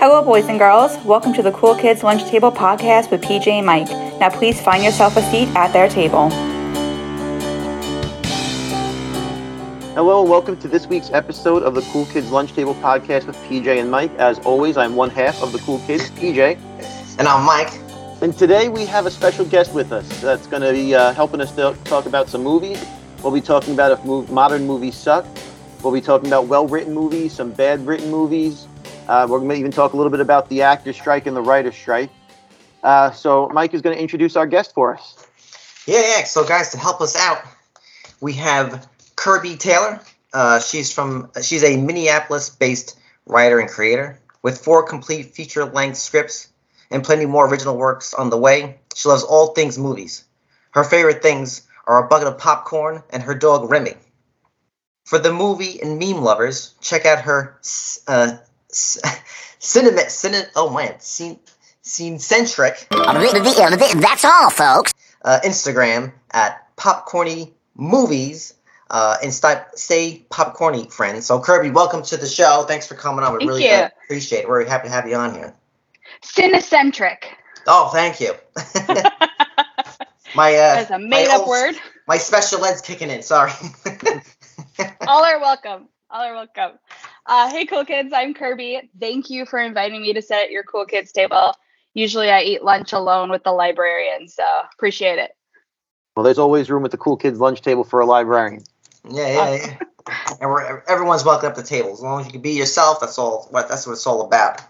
Hello, boys and girls. Welcome to the Cool Kids Lunch Table podcast with PJ and Mike. Now, please find yourself a seat at their table. Hello, and welcome to this week's episode of the Cool Kids Lunch Table podcast with PJ and Mike. As always, I'm one half of the Cool Kids, PJ. And I'm Mike. And today we have a special guest with us that's going to be uh, helping us talk about some movies. We'll be talking about if mov- modern movies suck. We'll be talking about well written movies, some bad written movies. Uh, we're going to even talk a little bit about the actor strike and the writer strike. Uh, so, Mike is going to introduce our guest for us. Yeah, yeah. So, guys, to help us out, we have Kirby Taylor. Uh, she's from she's a Minneapolis-based writer and creator with four complete feature-length scripts and plenty more original works on the way. She loves all things movies. Her favorite things are a bucket of popcorn and her dog Remy. For the movie and meme lovers, check out her uh, cinema, cine, oh man, scene, scene centric. That's all, folks. Uh, Instagram at popcorny movies. Uh, and stay, stay popcorny, friends. So Kirby, welcome to the show. Thanks for coming on. We Thank really you. appreciate it. We're happy to have you on here. Cinecentric. Oh, thank you. my uh, That's a my made up old- word. My special ed's kicking in. Sorry. All are welcome. All are welcome. Uh, hey, cool kids. I'm Kirby. Thank you for inviting me to sit at your cool kids table. Usually I eat lunch alone with the librarian, so appreciate it. Well, there's always room at the Cool Kids Lunch Table for a librarian. yeah, yeah, yeah. and we're everyone's welcome at the table as long as you can be yourself. That's all. What that's what it's all about.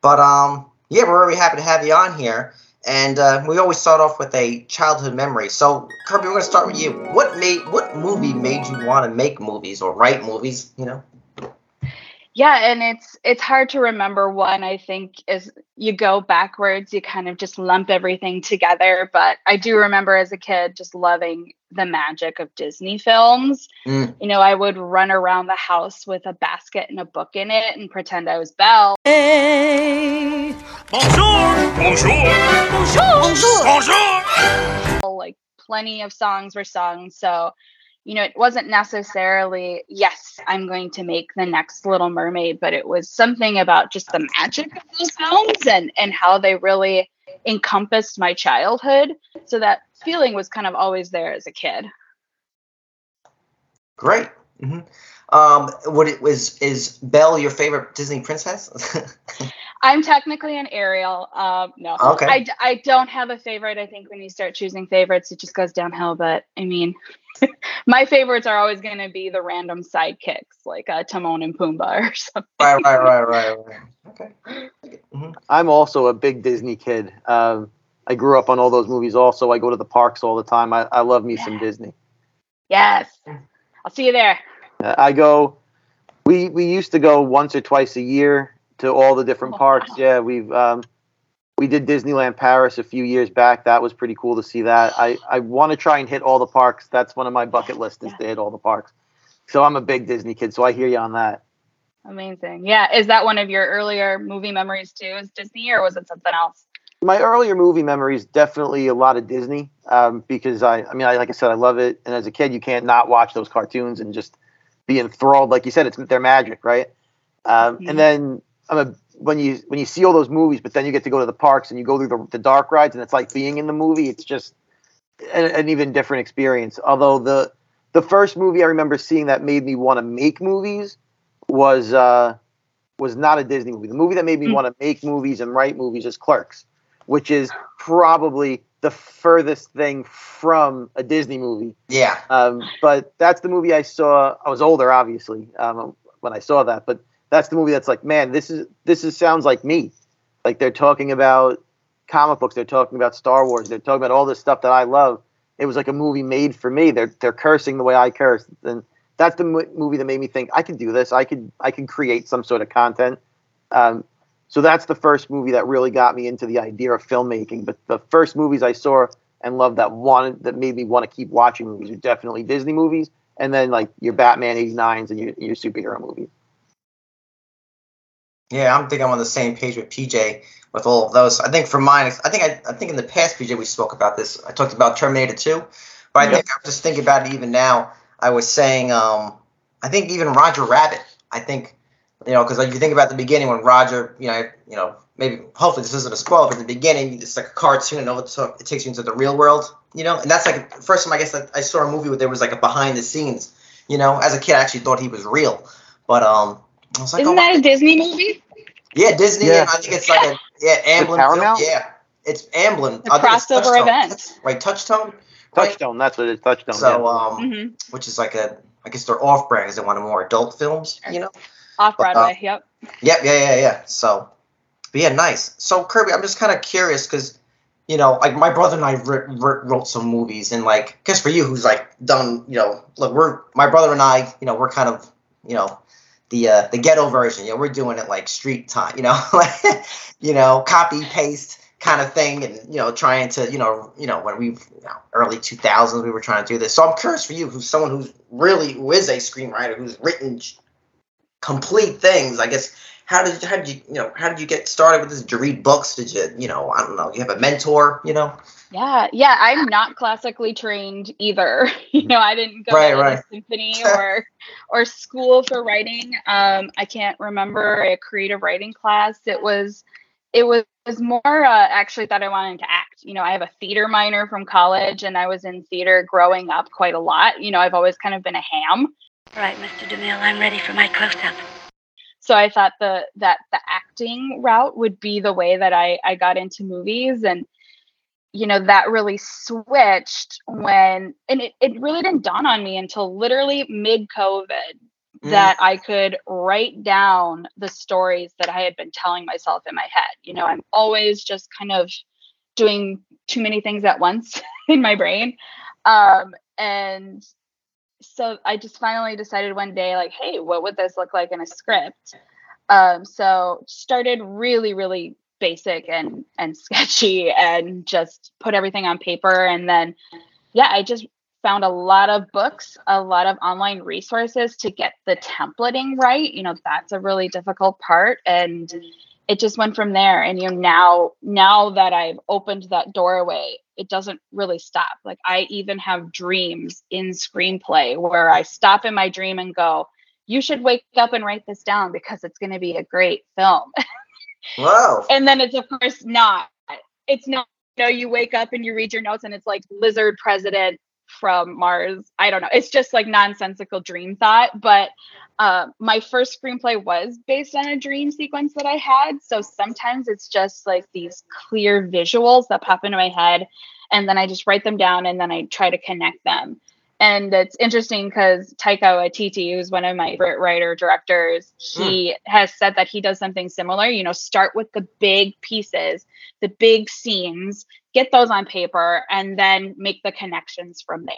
But um, yeah, we're really happy to have you on here. And uh, we always start off with a childhood memory. So Kirby, we're gonna start with you. What made what movie made you want to make movies or write movies? You know. Yeah, and it's it's hard to remember one. I think as you go backwards, you kind of just lump everything together. But I do remember as a kid just loving the magic of Disney films. Mm. You know, I would run around the house with a basket and a book in it and pretend I was Belle. like plenty of songs were sung so you know it wasn't necessarily yes i'm going to make the next little mermaid but it was something about just the magic of those films and and how they really encompassed my childhood. So that feeling was kind of always there as a kid. Great. hmm Um, what it was is Belle your favorite Disney princess? i'm technically an ariel um no Okay. I, I don't have a favorite i think when you start choosing favorites it just goes downhill but i mean my favorites are always going to be the random sidekicks like uh, timon and pumbaa or something right, right, right, right, right. Okay. hmm I'm also a big Disney kid. Um, I grew up on all those movies also. I go to the parks all the time. I, I love me some Disney. yes i'll see you there Uh, I go. We we used to go once or twice a year to all the different Oh, parks. wow. Yeah, we've um, we did Disneyland Paris a few years back. That was pretty cool to see that. I I want to try and hit all the parks. That's one of my bucket lists is to hit all the parks. So I'm a big Disney kid. So I hear you on that. Amazing. Yeah. Is that one of your earlier movie memories too? Is Disney or was it something else? my earlier movie memories definitely a lot of Disney um, because I, I mean, I, like I said, I love it. And as a kid, you can't not watch those cartoons and just be enthralled. Like you said, it's their magic, right? Um. And then I'm a, when you when you see all those movies, but then you get to go to the parks and you go through the, the dark rides, and it's like being in the movie. It's just an, an even different experience. Although the the first movie I remember seeing that made me want to make movies was uh, was not a Disney movie. The movie that made me Mm. want to make movies and write movies is Clerks, which is probably the furthest thing from a Disney movie. Yeah. Um, but that's the movie I saw. I was older, obviously, um, when I saw that. But that's the movie that's like, man, this is this is sounds like me. Like they're talking about comic books, they're talking about Star Wars, they're talking about all this stuff that I love. It was like a movie made for me. They're they're cursing the way I curse, and that's the mo- movie that made me think I could do this. I could I could create some sort of content. Um, so that's the first movie that really got me into the idea of filmmaking. But the first movies I saw and loved that wanted that made me want to keep watching movies are definitely Disney movies, and then like your Batman '89s and your your superhero movies. Yeah, I'm think I'm on the same page with PJ with all of those. I think for mine, I think I, I think in the past, PJ, we spoke about this. I talked about Terminator 2, but I Yep. think I'm just thinking about it even now. I was saying, um, I think even Roger Rabbit. I think, you know, because like if you think about the beginning when Roger, you know, you know, maybe hopefully this isn't a spoiler, but in the beginning it's like a cartoon and all it, took, it takes you into the real world, you know, and that's like the first time I guess that I saw a movie where there was like a behind the scenes, you know. As a kid, I actually thought he was real, but um, I was like, Isn't oh, that a Disney movie? yeah, Disney. Yeah. and I think it's like a yeah, Amblin. Paramount? Film, yeah, it's Amblin. A I think it's crossover event. right? Touchstone, Right. Touchstone. That's what it is. Touchstone. so yeah. um, hmm which is like a, I guess they're off brand because they want more adult films, you know. Off Uh, Broadway. Yep. Yep, yeah, yeah, yeah. So, but yeah, nice. So Kirby, I'm just kind of curious because, you know, like my brother and I wr- wr- wrote some movies, and like, guess for you, who's like done, you know, look, we're my brother and I, you know, we're kind of, you know, the uh, the ghetto version. You know, we're doing it like street time, you know, like, you know, copy paste kind of thing, and you know, trying to, you know, you know, when we, you know, early 2000s, we were trying to do this. So I'm curious for you, who's someone who's really who is a screenwriter who's written complete things. I guess how did how did you you know how did you get started with this? Did you read books? Did you you know I don't know? You have a mentor? You know? Yeah, yeah. I'm not classically trained either. you know, I didn't go Right, to right. symphony or or school for writing. Um, I can't remember a creative writing class. It was it was, was more uh, actually that I wanted to act. You know, I have a theater minor from college, and I was in theater growing up quite a lot. You know, I've always kind of been a ham. All right, Mr. DeMille, I'm ready for my close-up. so I thought the that the acting route would be the way that I I got into movies and you know that really switched when and it, it really didn't dawn on me until literally mid COVID Mm. that I could write down the stories that I had been telling myself in my head. You know, I'm always just kind of doing too many things at once in my brain. Um, and so I just finally decided one day, like, hey, what would this look like in a script? Um, so started really, really basic and and sketchy and just put everything on paper and then yeah, I just found a lot of books, a lot of online resources to get the templating right. You know, that's a really difficult part and it just went from there and you know now now that I've opened that doorway, it doesn't really stop. Like I even have dreams in screenplay where I stop in my dream and go, you should wake up and write this down because it's going to be a great film. Whoa. and then it's of course not. It's not. You know, you wake up and you read your notes and it's like lizard president from Mars. I don't know. It's just like nonsensical dream thought. But uh, my first screenplay was based on a dream sequence that I had. So sometimes it's just like these clear visuals that pop into my head, and then I just write them down and then I try to connect them. And it's interesting because Taika Waititi, who's one of my favorite writer directors, he hmm. has said that he does something similar. You know, start with the big pieces, the big scenes, get those on paper, and then make the connections from there.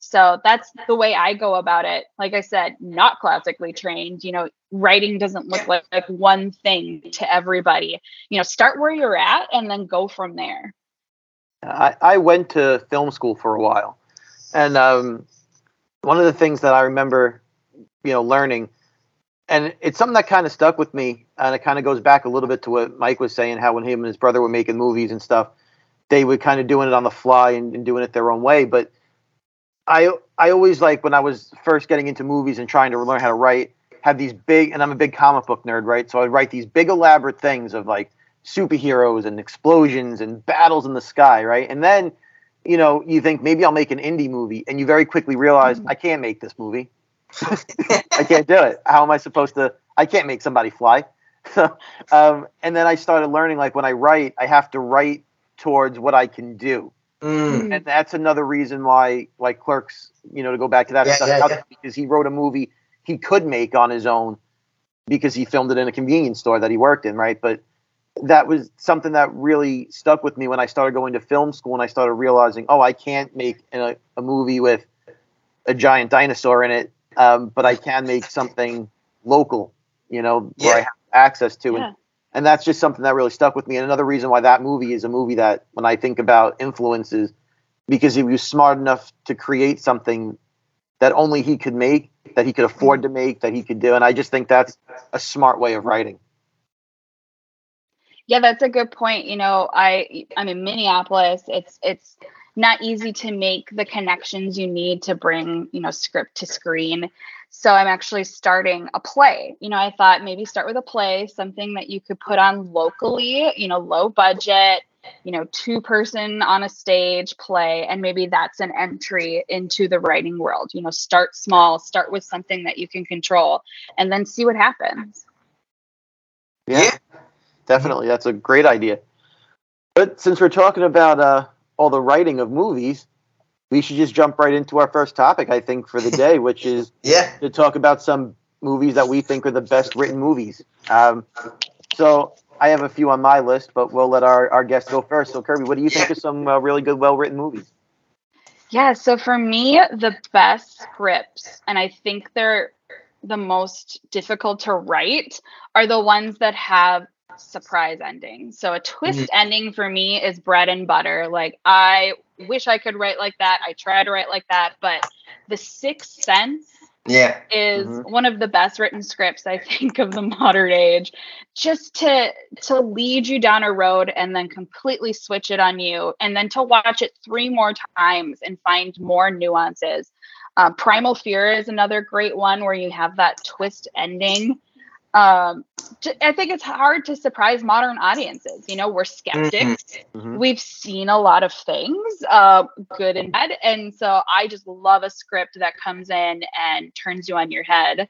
So that's the way I go about it. Like I said, not classically trained. You know, writing doesn't look like, like one thing to everybody. You know, start where you're at and then go from there. I, I went to film school for a while, and um, one of the things that I remember, you know, learning, and it's something that kind of stuck with me, and it kind of goes back a little bit to what Mike was saying, how when him and his brother were making movies and stuff, they were kind of doing it on the fly and, and doing it their own way. But I I always like when I was first getting into movies and trying to learn how to write, have these big, and I'm a big comic book nerd, right? So I'd write these big elaborate things of like superheroes and explosions and battles in the sky, right? And then, you know, you think maybe I'll make an indie movie, and you very quickly realize I can't make this movie. I can't do it. How am I supposed to? I can't make somebody fly. So, um, and then I started learning like when I write, I have to write towards what I can do, Mm. and that's another reason why, like Clerks, you know, to go back to that, Yeah, stuff, yeah, yeah. because he wrote a movie he could make on his own because he filmed it in a convenience store that he worked in, right? But that was something that really stuck with me when I started going to film school and I started realizing, oh, I can't make a, a movie with a giant dinosaur in it, um, but I can make something local, you know, where I have access to. Yeah. And, and that's just something that really stuck with me. And another reason why that movie is a movie that when I think about influences, because he was smart enough to create something that only he could make, that he could afford to make, that he could do. And I just think that's a smart way of writing. Yeah, that's a good point. You know, I I'm in Minneapolis. It's it's not easy to make the connections you need to bring, you know, script to screen. So I'm actually starting a play. You know, I thought maybe start with a play, something that you could put on locally, you know, low budget, you know, two person on a stage play and maybe that's an entry into the writing world. You know, start small, start with something that you can control and then see what happens. Yeah. Definitely. That's a great idea. But since we're talking about uh, all the writing of movies, we should just jump right into our first topic, I think, for the day, which is Yeah. to talk about some movies that we think are the best written movies. Um, so I have a few on my list, but we'll let our, our guest go first. So, Kirby, what do you think Yeah. of some uh, really good, well written movies? Yeah, so for me, the best scripts, and I think they're the most difficult to write, are the ones that have surprise endings. So a twist ending for me is bread and butter. Like I wish I could write like that. I try to write like that, but The Sixth Sense Yeah. is Mhm. one of the best written scripts I think of the modern age. Just to to lead you down a road and then completely switch it on you, and then to watch it three more times and find more nuances. Uh, Primal Fear is another great one where you have that twist ending. Um, I think it's hard to surprise modern audiences. You know, we're skeptics Mhm. we've seen a lot of things, uh, good and bad. And so I just love a script that comes in and turns you on your head.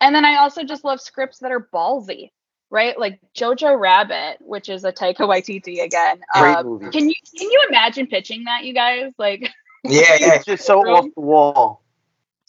And then I also just love scripts that are ballsy, right? Like Jojo Rabbit, which is a Taika Waititi again. Great Uh, movie. can you can you imagine pitching that, you guys? Like Yeah. Yeah. It's just so off the wall.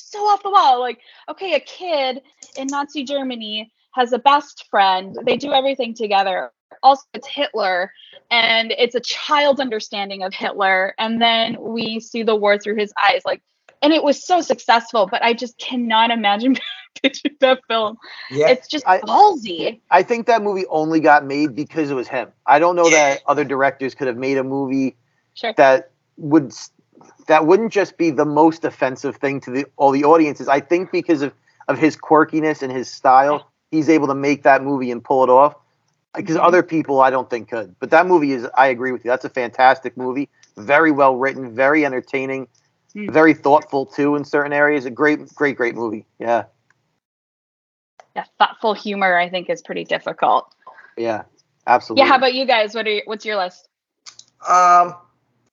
So off the wall. Like, okay, a kid in Nazi Germany has a best friend. They do everything together. Also, it's Hitler, and it's a child's understanding of Hitler. And then we see the war through his eyes. Like, and it was so successful, but I just cannot imagine pitching that film. Yeah. It's just I- ballsy. I think that movie only got made because it was him. I don't know that other directors could have made a movie Sure. that would that wouldn't just be the most offensive thing to the all the audiences. I think because of of his quirkiness and his style, he's able to make that movie and pull it off. Because Mhm. other people, I don't think could. But that movie is, I agree with you. That's a fantastic movie. Very well written, very entertaining, Mm. very thoughtful too in certain areas. A great, great, great movie. Yeah, Yeah, thoughtful humor, I think, is pretty difficult. yeah, absolutely. Yeah. How about you guys? What are your, what's your list? Um,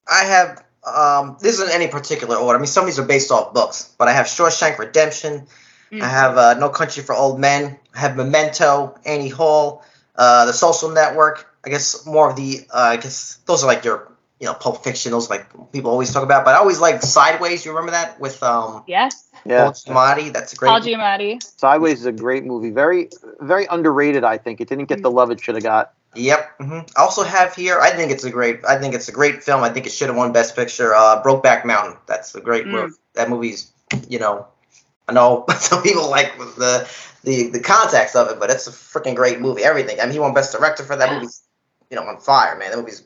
I have um. This isn't any particular order. I mean, some of these are based off books, but I have Shawshank Redemption. Mm. I have uh, No Country for Old Men. I have Memento, Annie Hall, uh, The Social Network. I guess more of the. Uh, I guess those are like your you know Pulp Fiction. Those like people always talk about. But I always like Sideways. You remember that with um Yes. yeah. Paul Giamatti? That's a great. Paul Giamatti. Sideways is a great movie. Very, very underrated. I think it didn't get the love it should have got. Yep. hmm I also have here. I think it's a great. I think it's a great film. I think it should have won Best Picture. Uh, Brokeback Mountain. That's a great Mm. movie. That movie's. You know, I know some people like the the the context of it, but it's a freaking great movie. Everything. I mean, he won Best Director for that movie. You know, on fire, man. That movie's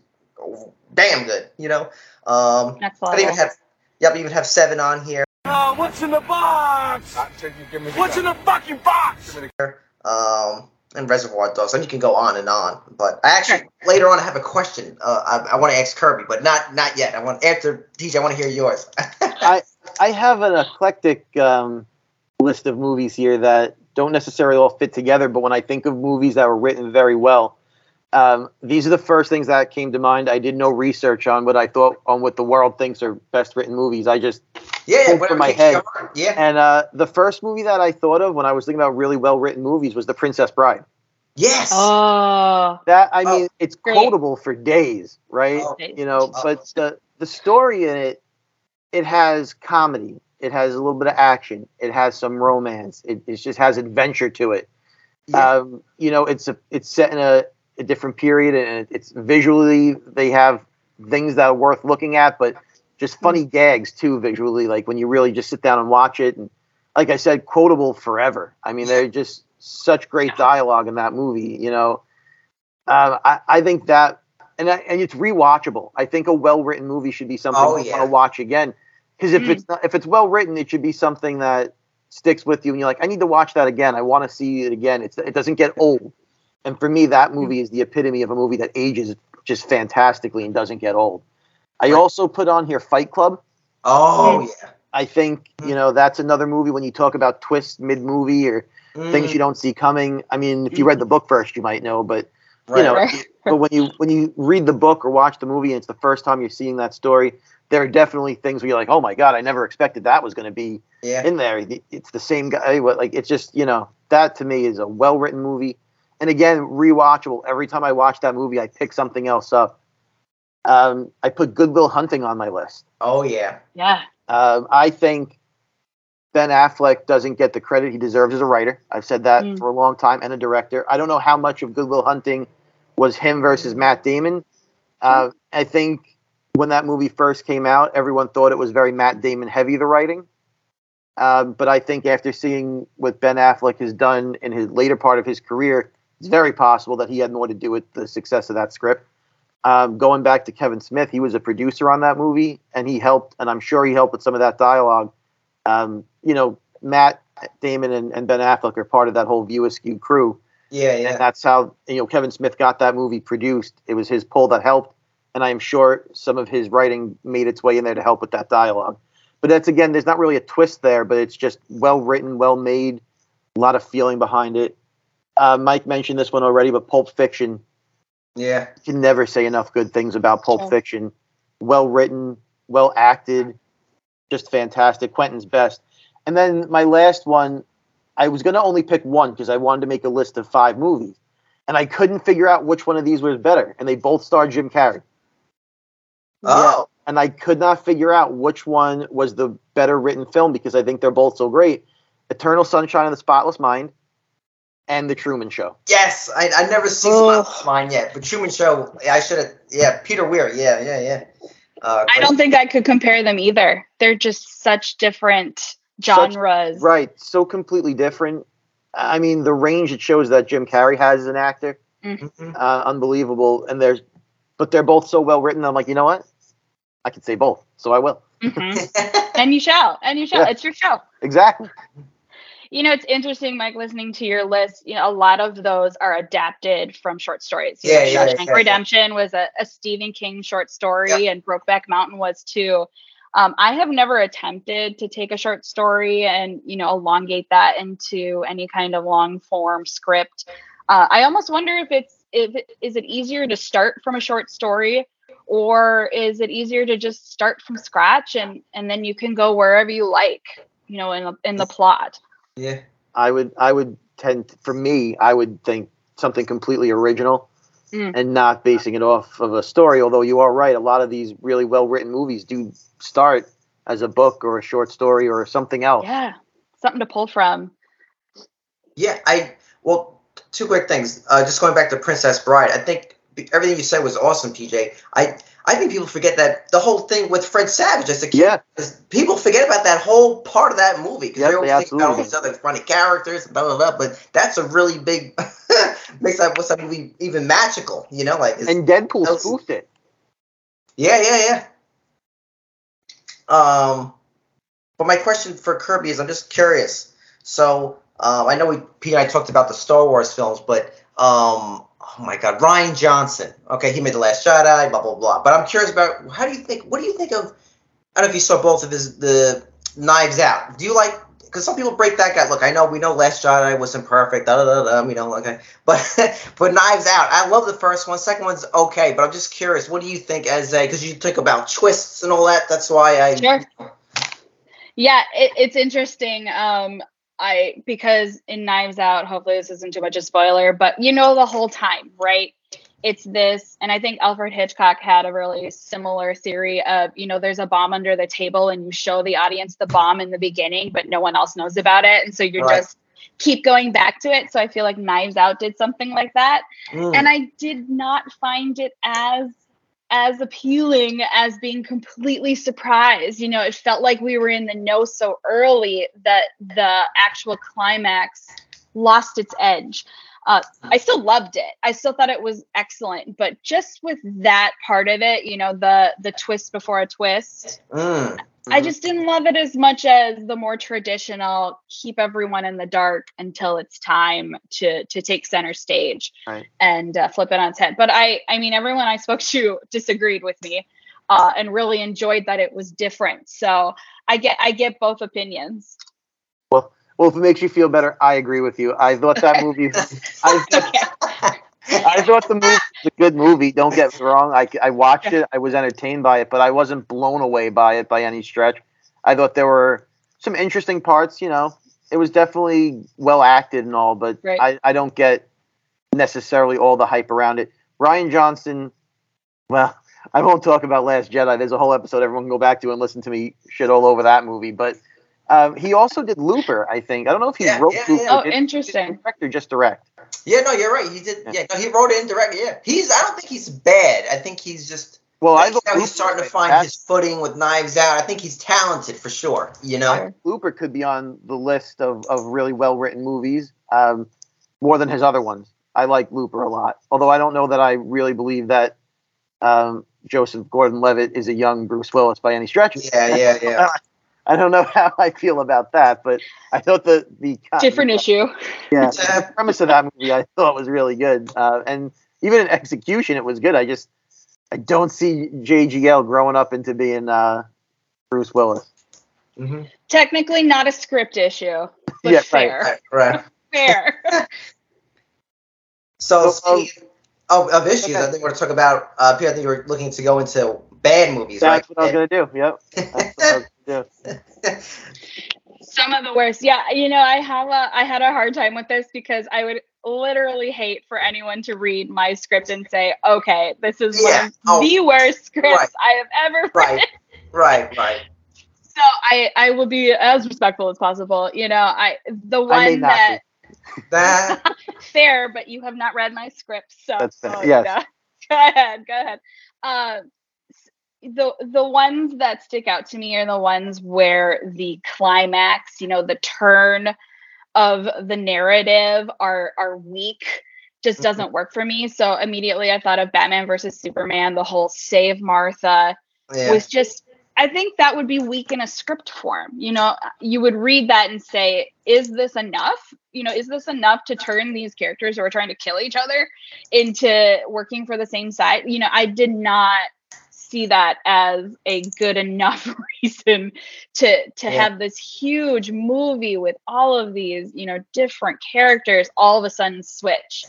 damn good. You know. Um, Next I level. even have. Yep. I even have seven on here. Uh, what's in the box? What's in the fucking box? um, and Reservoir Dogs, and you can go on and on. But I actually later on I have a question. Uh, I, I want to ask Kirby, but not not yet. I want after TJ. I want to hear yours. I I have an eclectic um, list of movies here that don't necessarily all fit together, but when I think of movies that were written very well, um, these are the first things that came to mind. I did no research on what I thought on what the world thinks are best written movies. I just yeah, Pulled whatever my takes your head. heart. Yeah, and uh, the first movie that I thought of when I was thinking about really well written movies was The Princess Bride. yes. Oh, That I Oh, mean, it's great. quotable for days, right? Oh. you know, Oh. but the the story in it, it has comedy, it has a little bit of action, it has some romance, it, it just has adventure to it. Yeah. Um, you know, it's a it's set in a, a different period, and it's visually they have things that are worth looking at, but just funny gags too visually. Like when you really just sit down and watch it, and like I said, quotable forever. I mean, they're just such great dialogue in that movie. You know, uh, I I think that, and I, and it's rewatchable. I think a well written movie should be something Oh, you yeah. want to watch again. Because if Mm. it's not, if it's well written, it should be something that sticks with you, and you're like, I need to watch that again. I want to see it again. It's it doesn't get old. And for me, that movie is the epitome of a movie that ages just fantastically and doesn't get old. I Right. also put on here Fight Club. Oh yeah. I think you know that's another movie when you talk about twists mid movie or things Mm, you don't see coming. I mean, if you read the book first, you might know, but you know, Right. but when you when you read the book or watch the movie and it's the first time you're seeing that story, there are definitely things where you're like, oh my god, I never expected that was going to be yeah. in there. It's the same guy. What like it's just you know that to me is a well written movie, and again rewatchable. Every time I watch that movie, I pick something else up. Um, I put Good Will Hunting on my list. Oh yeah. Yeah. Um, I think Ben Affleck doesn't get the credit he deserves as a writer. I've said that Mm. for a long time, and a director. I don't know how much of Good Will Hunting was him versus Matt Damon. Uh, I think when that movie first came out, everyone thought it was very Matt Damon heavy, the writing. Um, but I think after seeing what Ben Affleck has done in his later part of his career, it's very possible that he had more to do with the success of that script. Um, going back to Kevin Smith, he was a producer on that movie, and he helped, and I'm sure he helped with some of that dialogue. Um, you know, Matt Damon and, and Ben Affleck are part of that whole View Askew crew, Yeah, yeah. and that's how you know Kevin Smith got that movie produced. It was his pull that helped, and I am sure some of his writing made its way in there to help with that dialogue. But that's again, there's not really a twist there, but it's just well written, well made, a lot of feeling behind it. Uh, Mike mentioned this one already, but Pulp Fiction Yeah. you can never say enough good things about Pulp Sure. Fiction. Well written, well acted, just fantastic. Quentin's best. And then my last one, I was going to only pick one because I wanted to make a list of five movies. And I couldn't figure out which one of these was better. And they both star Jim Carrey. Oh. And I could not figure out which one was the better written film because I think they're both so great. Eternal Sunshine of the Spotless Mind and The Truman Show. Yes, I I never seen Ugh. Spotless Mind yet, but Truman Show. I should have. Yeah, Peter Weir. Yeah, yeah, yeah. Uh, I don't think I could compare them either. They're just such different genres. Right, so completely different. I mean, the range it shows that Jim Carrey has as an actor, Mhm. uh, unbelievable. And there's, but they're both so well written. I'm like, you know what? I can say both, so I will. Mhm. And you shall. And you shall. Yeah. It's your show. Exactly. You know, it's interesting, Mike, listening to your list. You know, a lot of those are adapted from short stories. You Yeah, know, yeah, Shawshank yeah. Redemption was a, a Stephen King short story, and Brokeback Mountain was too. Um, I have never attempted to take a short story and you know elongate that into any kind of long form script. Uh, I almost wonder if it's if it, is it easier to start from a short story or is it easier to just start from scratch and and then you can go wherever you like you know in the, in the plot yeah. I would, I would tend, for me, I would think something completely original Mm. and not basing it off of a story. Although you are right, a lot of these really well written movies do start as a book or a short story or something else. yeah something to pull from Yeah, I well, two quick things. Uh, just going back to Princess Bride, I think b- everything you said was awesome, PJ. I I think people forget that the whole thing with Fred Savage as a kid. Yeah. People forget about that whole part of that movie because Yep, they always they think about all these other funny characters, blah blah blah. But that's a really big makes that what's that movie even magical, you know? Like, And Deadpool was- spoofed it. yeah, yeah, yeah. Um, but my question for Kirby is, I'm just curious. So um, I know we Pete and I talked about the Star Wars films, but um, oh my God, Rian Johnson. Okay, he made the Last Jedi, blah blah blah. But I'm curious about how do you think? What do you think of? I don't know if you saw both of his the Knives Out. Do you like? Because some people break that guy. Look, I know we know Last Jedi wasn't perfect. Da da da da. You know, okay, but but Knives Out. I love the first one. Second one's okay, but I'm just curious. What do you think as a? Because you talk about twists and all that. That's why I. Sure. yeah it, it's interesting um i because in knives out hopefully this isn't too much a spoiler but you know the whole time right it's this and i think alfred hitchcock had a really similar theory of you know there's a bomb under the table and you show the audience the bomb in the beginning but no one else knows about it and so you're Right. just keep going back to it so i feel like knives out did something like that Mm. and I did not find it as as appealing as being completely surprised. You know, it felt like we were in the know so early that the actual climax lost its edge. Uh, I still loved it. I still thought it was excellent, but just with that part of it, you know, the the twist before a twist, Mm. I just didn't love it as much as the more traditional keep everyone in the dark until it's time to to take center stage Right. and uh, flip it on its head. But I I mean everyone I spoke to disagreed with me uh, and really enjoyed that it was different. So I get I get both opinions. Well, if it makes you feel better, I agree with you. I thought that movie. I thought, I thought the movie was a good movie. Don't get me wrong. I, I watched it. I was entertained by it, but I wasn't blown away by it by any stretch. I thought there were some interesting parts. You know, it was definitely well acted and all, but Right. I, I don't get necessarily all the hype around it. Rian Johnson. Well, I won't talk about Last Jedi. There's a whole episode everyone can go back to and listen to me shit all over that movie. But um, he also did Looper. I think I don't know if he Yeah, wrote yeah, Looper. yeah. Oh, Did- interesting. direct or just direct. Yeah, no, you're right. He did. Yeah, no, he wrote it indirectly. Yeah, he's. I don't think he's bad. I think he's just. Well, I I think now he's starting to find his footing with Knives Out. I think he's talented for sure. You know. Sure. Looper could be on the list of, of really well written movies, um, more than his other ones. I like Looper a lot, although I don't know that I really believe that um, Joseph Gordon-Levitt is a young Bruce Willis by any stretch. Yeah, yeah, yeah. I don't know how I feel about that, but I thought the the Different issue. Yeah, Yeah. the premise of that movie I thought was really good, uh, and even in execution, it was good. I just I don't see JGL growing up into being uh, Bruce Willis. hmm Technically not a script issue, but Yeah, fair. Right, right. Fair. So, So, um, of, of issues, I think we're going to talk about. Uh, Peter, I think you were looking to go into bad movies, That's right? what I was gonna do. Yep. That's what I was gonna do. Some of the worst. Yeah, you know, I have a I had a hard time with this because I would literally hate for anyone to read my script and say, "Okay, this is Yeah. one of Oh, the worst scripts right. I have ever right, read." right, right. So I I will be as respectful as possible. You know, I the I may one not that That fair, but you have not read my script, so That's fair, oh, yes. no. Go ahead, go ahead. Um, s- the the ones that stick out to me are the ones where the climax, you know, the turn of the narrative are are weak. Just mm-hmm. doesn't work for me. So immediately I thought of Batman versus Superman, the whole save Martha yeah. was just I think that would be weak in a script form. You know, you would read that and say, is this enough? You know, is this enough to turn these characters who are trying to kill each other into working for the same side? You know, I did not see that as a good enough reason to to Yeah. have this huge movie with all of these, you know, different characters all of a sudden switch.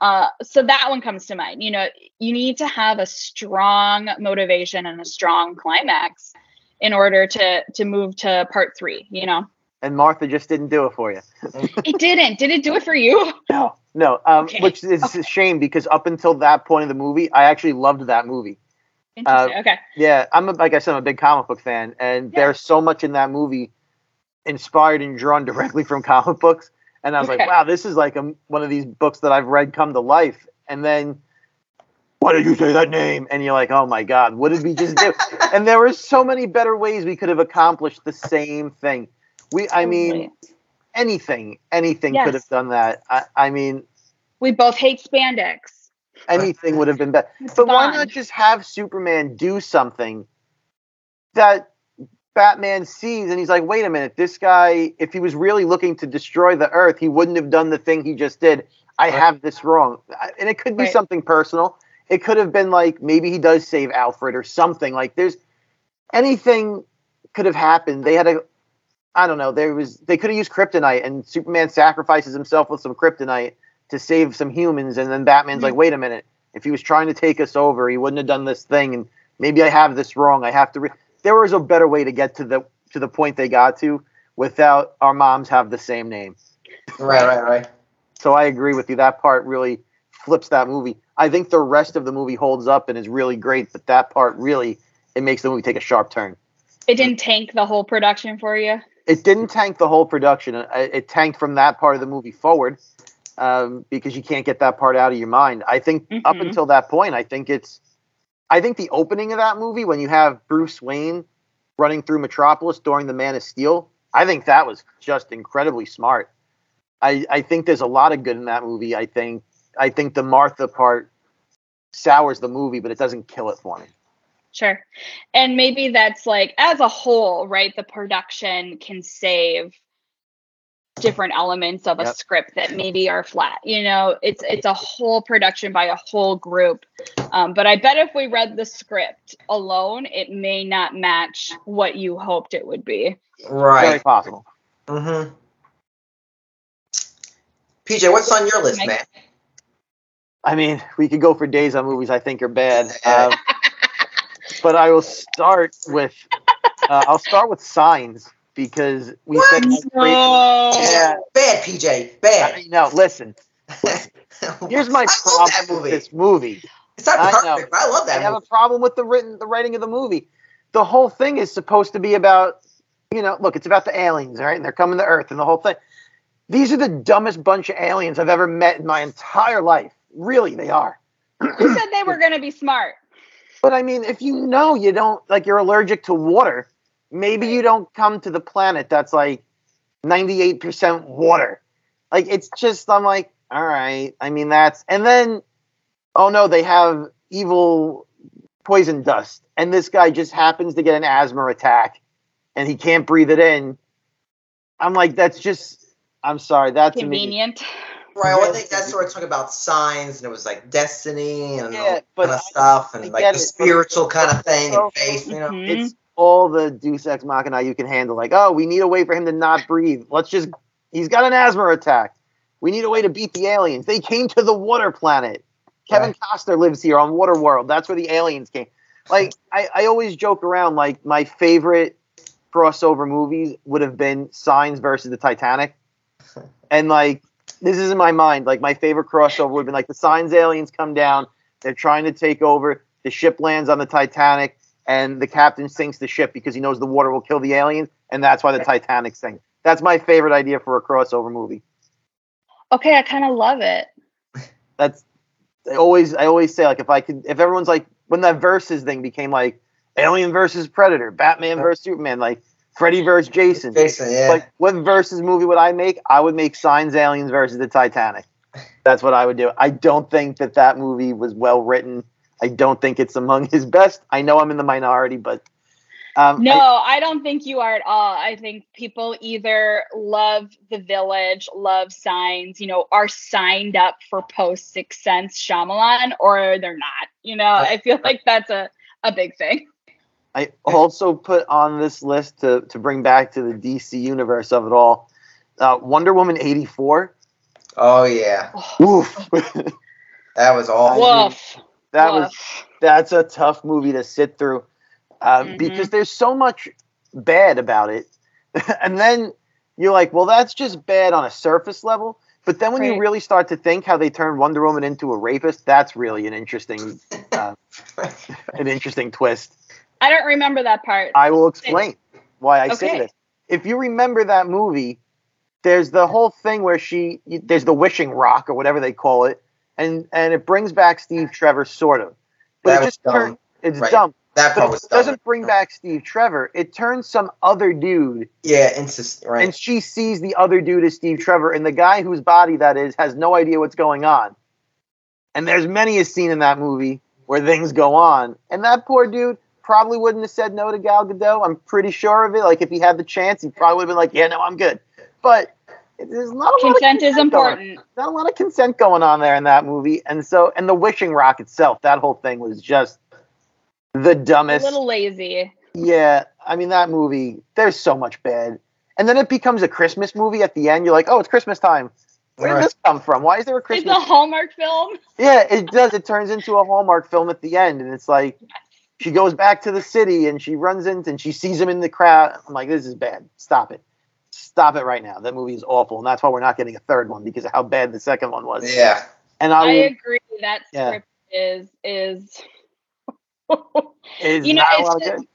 Uh, so that one comes to mind. You know, you need to have a strong motivation and a strong climax in order to to move to part three. You know, And Martha just didn't do it for you. it didn't. Did it do it for you? No, no. Um, Okay. Which is a shame because up until that point of the movie, I actually loved that movie. Interesting. Uh, okay. Yeah, I'm a, like I said, I'm a big comic book fan, and Yeah. there's so much in that movie inspired and drawn directly from comic books. And I was Okay. like, wow, this is like a, one of these books that I've read come to life. And then, why did you say that name? And you're like, oh my god, what did we just do? and there were so many better ways we could have accomplished the same thing. We, I mean, anything, anything Yes. could have done that. I, I mean, we both hate spandex. Anything would have been better. It's But why not just have Superman do something that Batman sees and he's like, wait a minute, this guy, if he was really looking to destroy the Earth, he wouldn't have done the thing he just did. I Right. have this wrong. And it could be Right. something personal. It could have been like maybe he does save Alfred or something. Like there's anything could have happened. They had a I don't know, there was they could have used kryptonite and Superman sacrifices himself with some kryptonite to save some humans and then Batman's like, mm. wait a minute, if he was trying to take us over, he wouldn't have done this thing and maybe I have this wrong. I have to re-. there was a better way to get to the to the point they got to without our moms have the same name. right, right, right. So I agree with you. That part really flips that movie. I think the rest of the movie holds up and is really great, but that part really it makes the movie take a sharp turn. It didn't tank the whole production for you. It didn't tank the whole production. It, it tanked from that part of the movie forward um, because you can't get that part out of your mind. I think up Mhm. until that point, I think it's, I think the opening of that movie when you have Bruce Wayne running through Metropolis during the Man of Steel, I think that was just incredibly smart. I I think there's a lot of good in that movie. I think I think the Martha part sours the movie, but it doesn't kill it for me. Sure. And maybe that's like as a whole, right? The production can save different elements of a Yep. script that maybe are flat. You know, it's it's a whole production by a whole group. Um, but I bet if we read the script alone, it may not match what you hoped it would be. Very Right. possible. Mm-hmm. PJ, what's on your list, man? I mean, we could go for days on movies I think are bad. Um, but I will start with uh, I'll start with Signs because we said how great- Yeah. Bad, PJ. I Bad. mean, no, listen. Here's my I love problem that with movie. this movie. It's not I know. perfect, but I love that. I that have a problem with the written the writing of the movie. The whole thing is supposed to be about, you know, look, it's about the aliens, right? And they're coming to Earth and the whole thing. These are the dumbest bunch of aliens I've ever met in my entire life. Really, they are. Who said they were going to be smart? But I mean, if you know you don't like you're allergic to water, maybe you don't come to the planet that's like 98% water. Like it's just I'm like, all right. I mean that's and then oh no, they have evil poison dust. And this guy just happens to get an asthma attack and he can't breathe it in. I'm like, that's just I'm sorry, that's Convenient. Right, well, I think that's where it's talking about signs, and it was like destiny and Yeah, all but kind of stuff, and like the but- spiritual kind of thing So- and faith, you know. Mhm. it's all the Deus Ex Machina you can handle. Like, oh, we need a way for him to not breathe. Let's just, he's got an asthma attack. We need a way to beat the aliens. They came to the water planet. Kevin Costner lives here on Waterworld. That's where the aliens came. Like, I, I always joke around, like, my favorite crossover movies would have been Signs versus the Titanic. And, like, this is in my mind. Like, my favorite crossover would have been, like, the Signs aliens come down. They're trying to take over. The ship lands on the Titanic and the captain sinks the ship because he knows the water will kill the aliens, and that's why the Titanic sinks. That's my favorite idea for a crossover movie. Okay, I kind of love it. That's I always I always say like if I could if everyone's like when that versus thing became like Alien versus Predator, Batman versus Superman, like Freddy versus Jason. Jason, yeah. Like what versus movie would I make? I would make Signs Aliens versus the Titanic. That's what I would do. I don't think that that movie was well written. I don't think it's among his best. I know I'm in the minority, but um, No, I- I, don't think you are at all. I think people either love The Village, love Signs, you know, are signed up for post Sixth Sense Shyamalan, or they're not. You know, I feel like that's a, a big thing. I also put on this list to to bring back to the DC universe of it all. Uh, Wonder Woman eighty four. oh yeah, Oof, that was awful. Woof. That was that's a tough movie to sit through uh, Mhm. because there's so much bad about it, and then you're like, well, that's just bad on a surface level. But then when you really start to think how they turned Wonder Woman into a rapist, that's really an interesting uh, an interesting twist. I don't remember that part. I will explain why I say this. If you remember that movie, there's the whole thing where she there's the wishing rock or whatever they call it, and and it brings back Steve Trevor sort of, but That it just dumb. turn, it's Right. dumb. that part was dumb. doesn't bring back Steve Trevor. It turns some other dude, Yeah, insist. Right. and she sees the other dude as Steve Trevor, and the guy whose body that is has no idea what's going on. And there's many a scene in that movie where things go on, and that poor dude probably wouldn't have said no to Gal Gadot. I'm pretty sure of it. Like if he had the chance, he probably would have been like, "Yeah, no, I'm good." But there's not a lot of Consent is going on. important. Not a lot of consent going on there in that movie, and so and the wishing rock itself, that whole thing was just the dumbest. A little lazy. Yeah, I mean that movie. There's so much bad, and then it becomes a Christmas movie at the end. You're like, oh, it's Christmas time. Where did this come from? Why is there a Christmas? It's Christmas? a Hallmark film. yeah, it does. It turns into a Hallmark film at the end, and it's like she goes back to the city and she runs into and she sees him in the crowd. I'm like, this is bad. Stop it. Stop it right now. That movie is awful, and that's why we're not getting a third one because of how bad the second one was. yeah. And I, I will, agree. That Yeah. script is is. is you know, not a it's lot of just- good.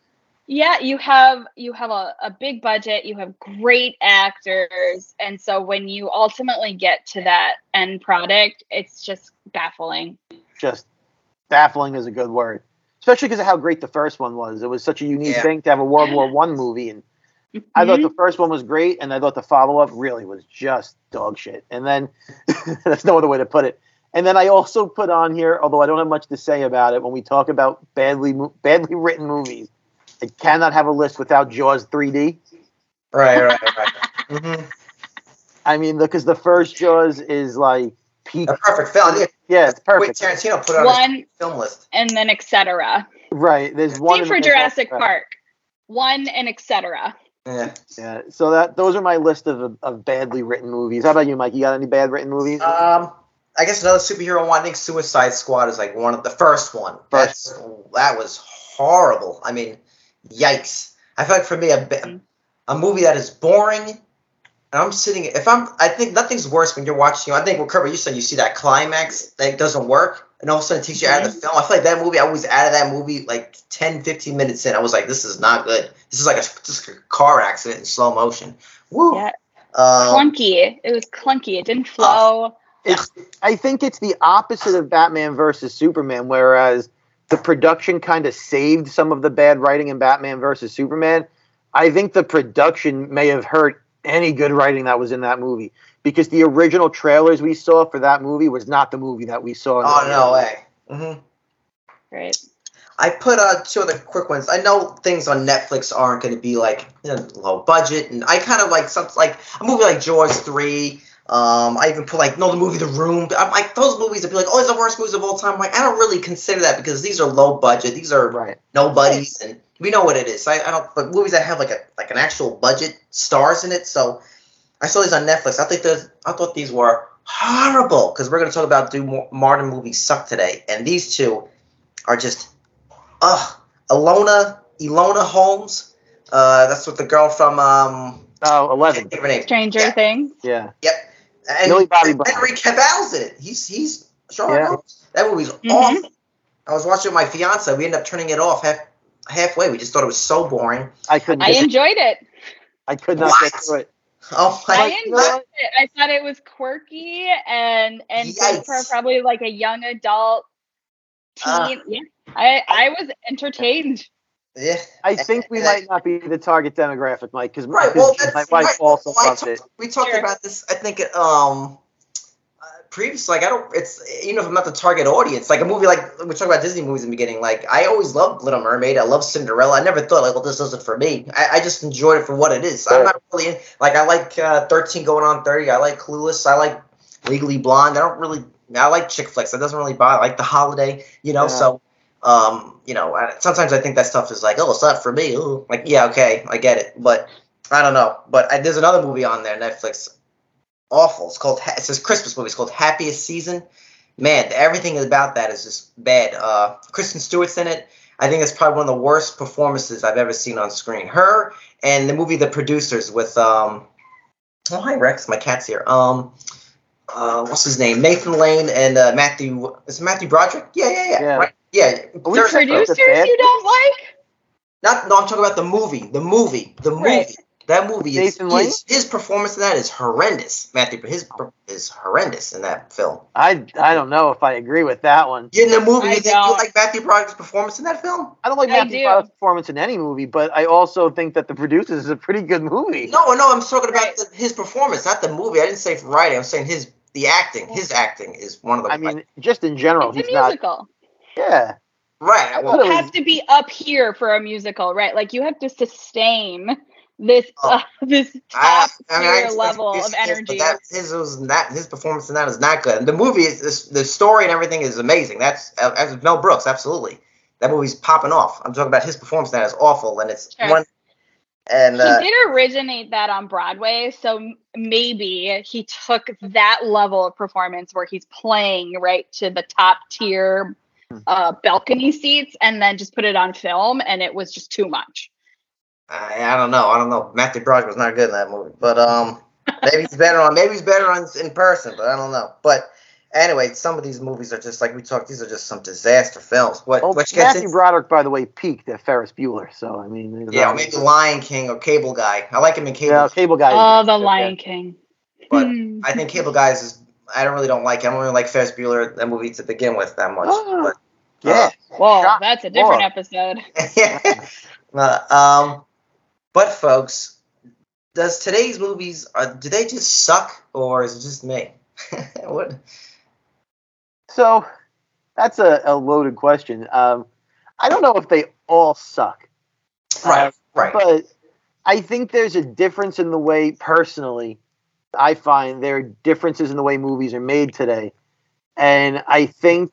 yeah you have you have a, a big budget you have great actors and so when you ultimately get to that end product it's just baffling just baffling is a good word, especially because of how great the first one was. It was such a unique Yeah. thing to have a World War One movie, and I thought the first one was great, and I thought the follow up really was just dog shit. And then that's no other way to put it. And then I also put on here, although I don't have much to say about it, when we talk about badly badly written movies, I cannot have a list without Jaws 3D. Right, right, right. hmm I mean, because the first Jaws is like peak. A perfect film. Yeah, Yeah, it's Quentin perfect. Tarantino put it on his One film list. and then etc. Right. There's one. Same for. Jurassic Park. One and etc. Yeah. Yeah. So that those are my list of of badly written movies. How about you, Mike? You got any bad written movies? Um, I guess another superhero one. I think Suicide Squad is like one of the first one. First. That's that was horrible. I mean, yikes! I feel like for me a Mhm. a movie that is boring. And I'm sitting. If I'm, I think nothing's worse when you're watching. I think what Kirby, you said you see that climax that doesn't work, and all of a sudden it takes you out of the film. I feel like that movie. I was out of that movie like 10, 15 minutes in. I was like, this is not good. This is like a just a car accident in slow motion. Woo. Yeah. Um, clunky. It was clunky. It didn't flow. it's I think it's the opposite of Batman versus Superman, whereas the production kind of saved some of the bad writing in Batman versus Superman. I think the production may have hurt any good writing that was in that movie because the original trailers we saw for that movie was not the movie that we saw. in oh the- no way. Mm-hmm. Right. I put uh, two other quick ones. I know things on Netflix aren't going to be like you know, low budget, and I kind of like something like a movie like Jaws three. Um, I even put like no the movie The Room. I'm like those movies that be like oh it's the worst movies of all time. I'm like I don't really consider that because these are low budget. These are Right. nobodies, and we know what it is. I, I don't. But movies that have like a like an actual budget stars in it. So I saw these on Netflix. I think there's. I thought these were horrible because we're going to talk about do more modern movies suck today, and these two are just ugh. Alona Elona Holmes. Uh, that's what the girl from um. Oh, I 11. can't think of her name. Stranger Yeah. Things. Yeah. And Millie Bobby and Brown. Henry Cavill's in it. He's he's Sherlock Yeah. Holmes. That movie's Mhm. awful. I was watching with my fiance. We ended up turning it off half halfway. We just thought it was so boring. I couldn't. I get- enjoyed it. I could not get through it. Oh my I Like, you know enjoyed what? it. I thought it was quirky and and good for probably like a young adult Ah. teen. yeah, I I was entertained. Yeah. I think we And- might not be the target demographic, Mike, because Right. Well, my wife right. also Well, I loved it. We talked Sure. about this. I think um, uh, previously. Like I don't. It's you know, if I'm not the target audience, like a movie like we talked about Disney movies in the beginning. Like I always loved Little Mermaid. I love Cinderella. I never thought like, well, this isn't for me. I, I just enjoyed it for what it is. I'm not really like I like uh, 13 going on 30. I like Clueless. I like Legally Blonde. I don't really. I like chick flicks. That doesn't really bother. I like The Holiday. You know, Yeah. so. Um, you know, sometimes I think that stuff is like, oh, it's not for me. Ooh. Like, yeah, okay, I get it, but I don't know. But I, there's another movie on there, Netflix. Awful. It's called. It's this Christmas movie. It's called Happiest Season. Man, everything about that is just bad. Uh, Kristen Stewart's in it. I think it's probably one of the worst performances I've ever seen on screen. Her and the movie The Producers with um. Oh hi Rex, my cat's here. Um, uh, what's his name? Nathan Lane and uh, Matthew. Is it Matthew Broderick? Yeah, yeah, yeah. Yeah. Right? Yeah. Are we There's- sure- Is Producers it you don't like? not no, I'm talking about the movie. The movie. The movie. Right. That movie is Nathan Lane? his, his performance in that is horrendous. Matthew, his is horrendous in that film. I I don't know if I agree with that one. In the movie, I you think you like Matthew Broderick's performance in that film? I don't like I Matthew do. Broderick's performance in any movie, but I also think that The Producers is a pretty good movie. No, no, I'm talking about Right. the, his performance, not the movie. I didn't say writing. I'm saying his the acting. His acting is one of the. I mean, just in general, It's a he's not. Musical. Yeah, right. I Well, thought it You was- have to be up here for a musical, right? Like you have to sustain this Oh. uh, this top I mean, I tier level of his- energy. But that, his was not his performance in that is not good. And the movie is the story and everything is amazing. That's uh, as Mel Brooks, absolutely. That movie's popping off. I'm talking about his performance in that is awful, and it's Sure. one. And uh, he did originate that on Broadway, so maybe he took that level of performance where he's playing right to the top tier. Uh, balcony seats, and then just put it on film, and it was just too much. I, I don't know. I don't know. Matthew Broderick was not good in that movie, but um, maybe he's better on. Maybe he's better on in person, but I don't know. But anyway, some of these movies are just like we talked. These are just some disaster films. What well, which Matthew in, Broderick, by the way, peaked at Ferris Bueller. So I mean, yeah, that. maybe Lion King or Cable Guy. I like him in Cable, yeah, Cable Guy. Oh, good, The yeah. Lion King. but. I think Cable Guys is. I don't really don't like. I don't really like Ferris Bueller that movie to begin with that much. Oh. But Yeah, Whoa, Shock that's a different horror. episode. Uh, um, but folks, does today's movies uh, do they just suck or is it just me? what? So that's a, a loaded question. Um, I don't know if they all suck. Right, Uh, right. But I think there's a difference in the way, personally, I find there are differences in the way movies are made today, and I think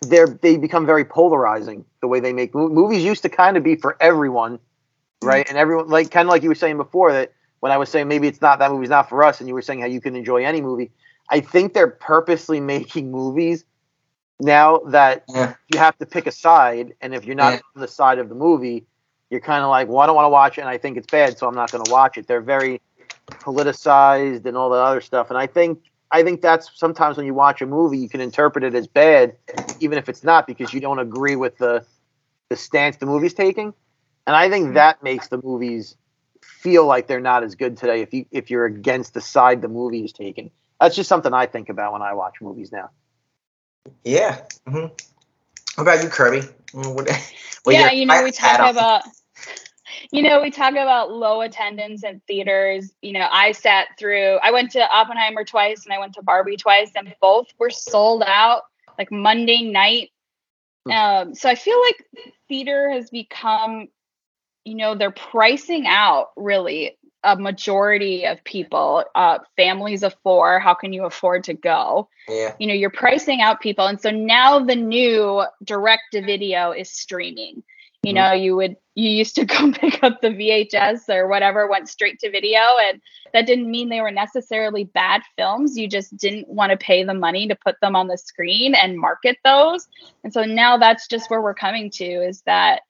they're they become very polarizing. The way they make movies used to kind of be for everyone, mm-hmm. right? And everyone like kind of like you were saying before that when I was saying maybe it's not that movie's not for us, and you were saying how you can enjoy any movie. I think they're purposely making movies now that Yeah. you have to pick a side, and if you're not Yeah. on the side of the movie, you're kind of like, well, I don't want to watch it, and I think it's bad, so I'm not going to watch it. They're very politicized and all the other stuff, and I think I think that's sometimes when you watch a movie, you can interpret it as bad, even if it's not, because you don't agree with the the stance the movie's taking, and I think that makes the movies feel like they're not as good today if you if you're against the side the movie is taking. That's just something I think about when I watch movies now. Yeah. hmm What about you, Kirby? What, what yeah, you know, we hat about. on? You know, we talk about low attendance in theaters. You know, I sat through I went to Oppenheimer twice and I went to Barbie twice and both were sold out like Monday night. Um, so I feel like theater has become, you know, they're pricing out really a majority of people, uh, families of four. How can you afford to go? Yeah. you know you're pricing out people and so now the new direct to video is streaming you mm-hmm. know you would you used to go pick up the vhs or whatever went straight to video and that didn't mean they were necessarily bad films. You just didn't want to pay the money to put them on the screen and market those. And so now that's just where we're coming to is that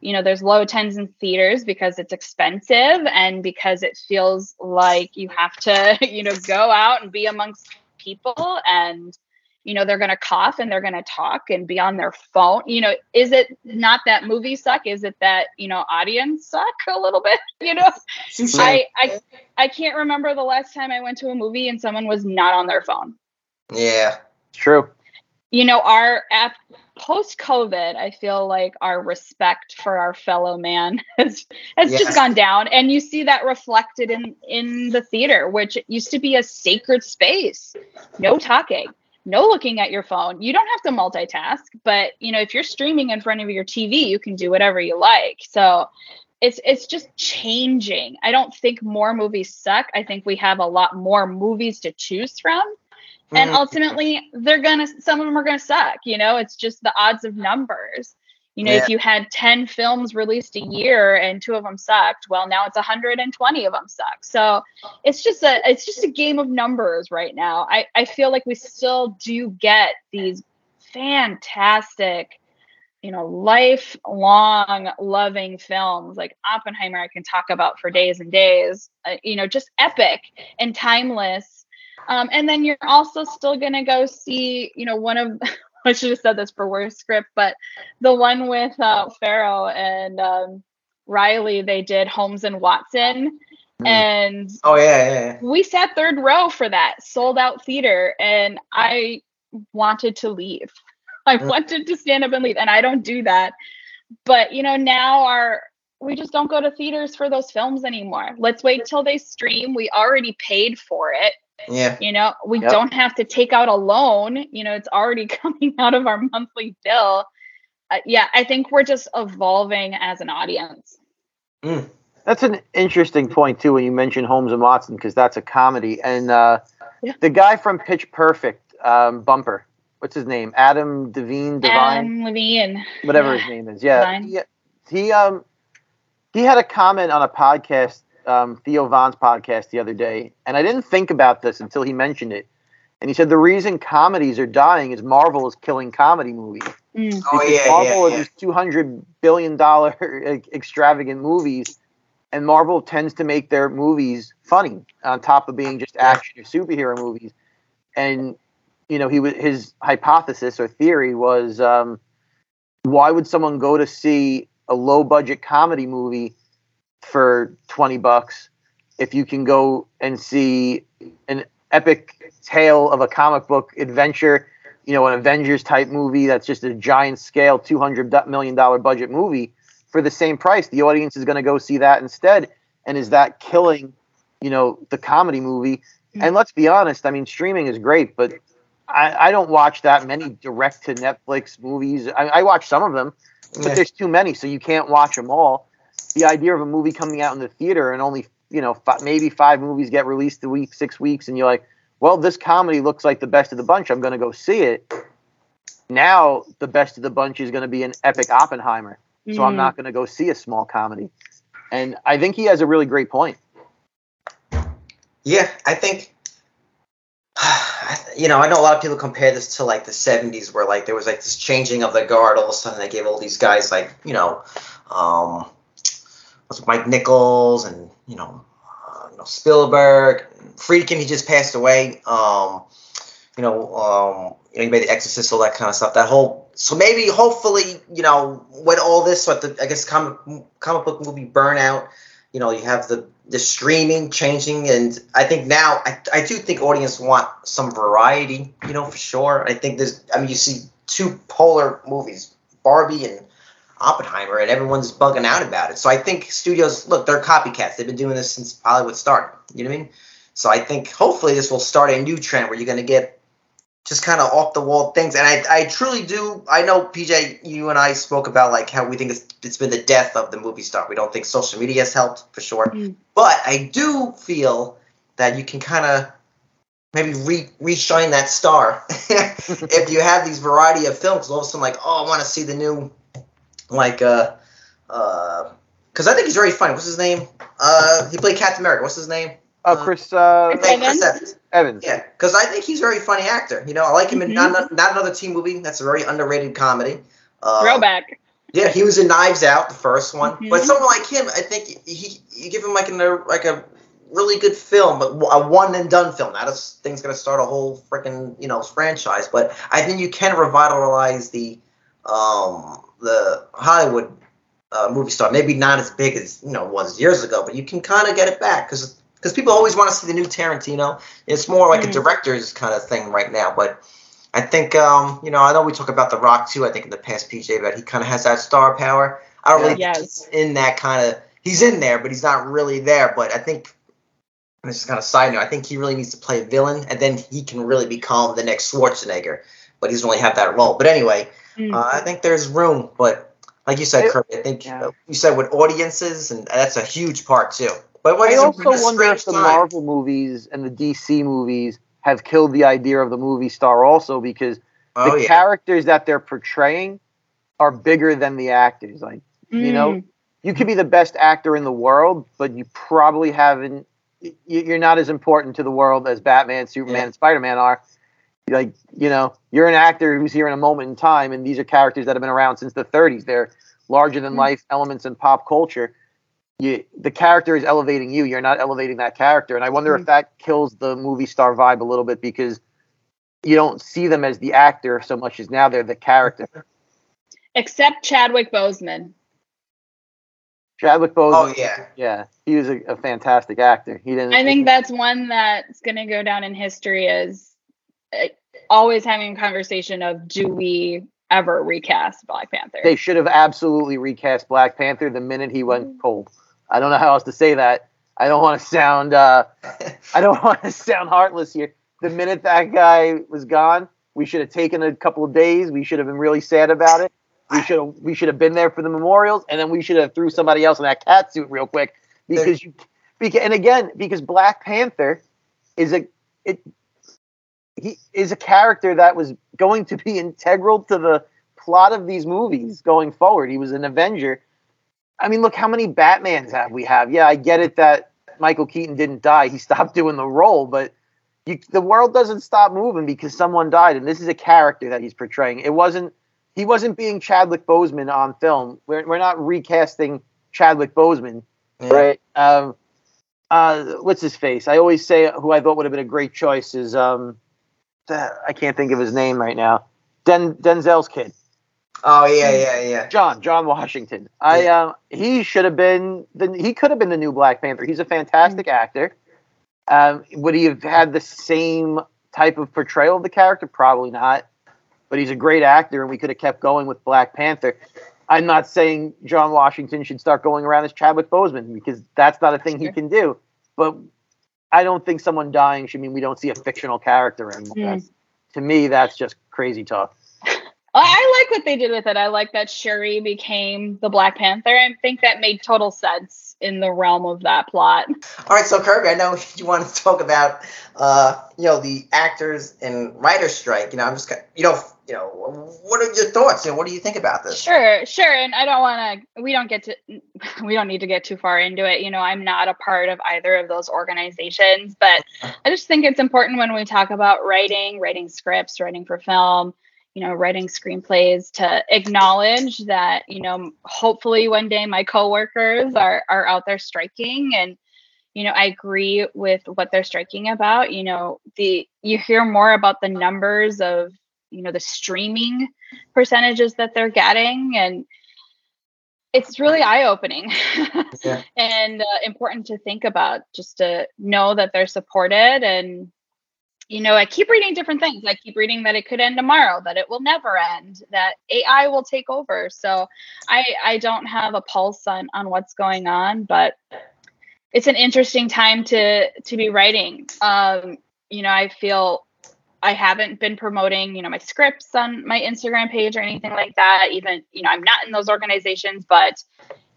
you know there's low attendance in theaters because it's expensive and because it feels like you have to you know go out and be amongst people and you know they're going to cough and they're going to talk and be on their phone you know is it not that movies suck is it that you know audience suck a little bit you know Touche. i i i can't remember the last time i went to a movie and someone was not on their phone yeah. True. you know our app post covid i feel like our respect for our fellow man has has Yes. just gone down and you see that reflected in in the theater which used to be a sacred space no talking no looking at your phone. You don't have to multitask but you know if you're streaming in front of your tv you can do whatever you like. So it's it's just changing. I don't think more movies suck. I think we have a lot more movies to choose from. And Mhm. ultimately they're gonna some of them are gonna suck you know? It's just the odds of numbers you know Yeah. if you had 10 films released a year and two of them sucked well now it's 120 of them suck. So it's just a it's just a game of numbers right now. I i feel like we still do get these fantastic you know lifelong loving films. Like oppenheimer i can talk about for days and days. Uh, you know just epic and timeless. Um, and then you're also still going to go see, you know, one of, I should have said this for worst script, but the one with uh, Ferrell and um, Reilly, they did Holmes and Watson. Mm. And Oh yeah, yeah, yeah. we sat third row for that sold out theater. And I wanted to leave. I Mm. wanted to stand up and leave. And I don't do that. But, you know, now our, we just don't go to theaters for those films anymore. Let's wait till they stream. We already paid for it Yeah. you know we Yep. don't have to take out a loan you know it's already coming out of our monthly bill uh, yeah i think we're just evolving as an audience Mm. That's an interesting point too when you mention Holmes and Watson because that's a comedy, and uh, Yeah. the guy from Pitch Perfect, um, Bumper, what's his name? Adam Devine, Divine, Adam Levine whatever yeah. his name is. Yeah, Divine. he, he um he had a comment on a podcast, um, Theo Von's podcast the other day, and I didn't think about this until he mentioned it. And he said the reason comedies are dying is Marvel is killing comedy movies. Mm. Oh Because yeah, Marvel yeah, are yeah. these two hundred billion dollar extravagant movies, and Marvel tends to make their movies funny on top of being just action or superhero movies. And you know, he was his hypothesis or theory was, um, why would someone go to see a low budget comedy movie for twenty bucks if you can go and see an epic tale of a comic book adventure you know, an Avengers type movie that's just a giant scale, two hundred million dollar budget movie for the same price. The audience is going to go see that instead. And is that killing you know, the comedy movie. Mm. And let's be honest, I mean, streaming is great, but I, I don't watch that many direct to Netflix movies. I, I watch some of them, but Yeah. there's too many, so you can't watch them all. The idea of a movie coming out in the theater and only, you know, fi- maybe five movies get released a week, six weeks, and you're like, well, this comedy looks like the best of the bunch. I'm going to go see it. Now, the best of the bunch is going to be an epic Oppenheimer. So I'm Mm. not going to go see a small comedy. And I think he has a really great point. Yeah, I think. You know, I know a lot of people compare this to like the '70s, where like there was like this changing of the guard. All of a sudden, they gave all these guys like you know, um, it, Mike Nichols and you know, uh, you know Spielberg, Friedkin. He just passed away. Um, you know, um, you know, he made The Exorcist, all that kind of stuff. That whole so maybe hopefully you know when all this what the I guess comic comic book movie burnout you know you have the the streaming changing and i think now i, I do think audience want some variety you know for sure. I think there's i mean you see two polar movies barbie and oppenheimer and everyone's bugging out about it. So i think studios look they're copycats. They've been doing this since hollywood started. You know what i mean? So i think hopefully this will start a new trend where you're going to get just kind of off the wall things. And I, I truly do. I know PJ, you and I spoke about like how we think it's, it's been the death of the movie star. We don't think social media has helped for sure. Mm. But I do feel that you can kind of maybe re reshine that star if you have these variety of films. All of a sudden, like, oh, I want to see the new, like, uh, uh, because I think he's very funny. What's his name? Uh, he played Captain America. What's his name? Oh, Uh, Chris uh, Hey, Chris Evans? Evans. Evans. Yeah, because I think he's a very funny actor. You know, I like him in Mhm. not, not another teen movie. That's a very underrated comedy. Uh, Throwback. Yeah, he was in Knives Out, the first one. Mhm. But someone like him, I think he you give him like an like a really good film, but a one and done film. Not a s- thing's gonna start a whole freaking you know franchise. But I think you can revitalize the um the Hollywood uh, movie star. Maybe not as big as you know was years ago, but you can kind of get it back because because people always want to see the new Tarantino. It's more like a Mm. director's kind of thing right now, but. I think um, you know. I know we talk about The Rock too. I think in the past, PJ, but he kind of has that star power. I don't really Yes. think he's in that kind of. He's in there, but he's not really there. But I think this is kind of side note. I think he really needs to play a villain, and then he can really become the next Schwarzenegger. But he doesn't really have that role. But anyway, Mm. uh, I think there's room. But like you said, I- Kirby, I think yeah. you said with audiences, and that's a huge part too. But what I is also wonder if the time. Marvel movies and the DC movies have killed the idea of the movie star also because Oh the yeah. characters that they're portraying are bigger than the actors. Like you know, Mm. you could be the best actor in the world, but you probably haven't. You're not as important to the world as Batman, Superman, Yeah. and Spider Man are. Like you know, you're an actor who's here in a moment in time, and these are characters that have been around since the 30s. They're larger than life elements in pop culture. You, the character is elevating you. You're not elevating that character, and I wonder if that kills the movie star vibe a little bit because you don't see them as the actor so much as now they're the character. Except Chadwick Boseman. Chadwick Boseman. Oh yeah. Yeah, he was a, a fantastic actor. He didn't. I think that's one that's going to go down in history as uh, always having a conversation of do we ever recast Black Panther? they should have absolutely recast Black Panther the minute he Mm-hmm. went cold. I don't know how else to say that. I don't want to sound. Uh, I don't want to sound heartless here. The minute that guy was gone, we should have taken a couple of days. We should have been really sad about it. We should have. We should have been there for the memorials, and then we should have threw somebody else in that cat suit real quick because you. Because and again, because Black Panther is a it. He is a character that was going to be integral to the plot of these movies going forward. He was an Avenger. I mean, look how many Batmans have we have. Yeah, I get it that Michael Keaton didn't die. He stopped doing the role, but you, the world doesn't stop moving because someone died, and this is a character that he's portraying. It wasn't he wasn't being Chadwick Boseman on film. We're we're not recasting Chadwick Boseman, Yeah. right? Um, uh, what's his face? I always say who I thought would have been a great choice is um, I can't think of his name right now. Den Denzel's kid. Oh yeah, yeah, yeah. John, John Washington. I um he should have been the he could have been the new Black Panther. He's a fantastic actor. Um, would he have had the same type of portrayal of the character? Probably not. But he's a great actor, and we could have kept going with Black Panther. I'm not saying John Washington should start going around as Chadwick Boseman because that's not a thing he can do. But I don't think someone dying should mean we don't see a fictional character anymore. Mm. To me, that's just crazy talk. I, like what they did with it. I like that Shuri became the Black Panther. I think that made total sense in the realm of that plot. All right, so Kirby, I know you want to talk about, uh, you know, the actors and writers strike. You know, I'm just, you know, you know, what are your thoughts? You know, what do you think about this? Sure, sure. And I don't want to, we don't get to, we don't need to get too far into it. You know, I'm not a part of either of those organizations, but I just think it's important when we talk about writing, writing scripts, writing for film, you know, writing screenplays to acknowledge that, you know, hopefully one day my coworkers are, are out there striking and, you know, I agree with what they're striking about. You know, the, you hear more about the numbers of, you know, the streaming percentages that they're getting and it's really eye-opening Yeah. and uh, important to think about just to know that they're supported and you know i keep reading different things i keep reading that it could end tomorrow that it will never end that ai will take over so i i don't have a pulse on on what's going on but it's an interesting time to to be writing um you know i feel I haven't been promoting, you know, my scripts on my Instagram page or anything like that. Even, you know, I'm not in those organizations, but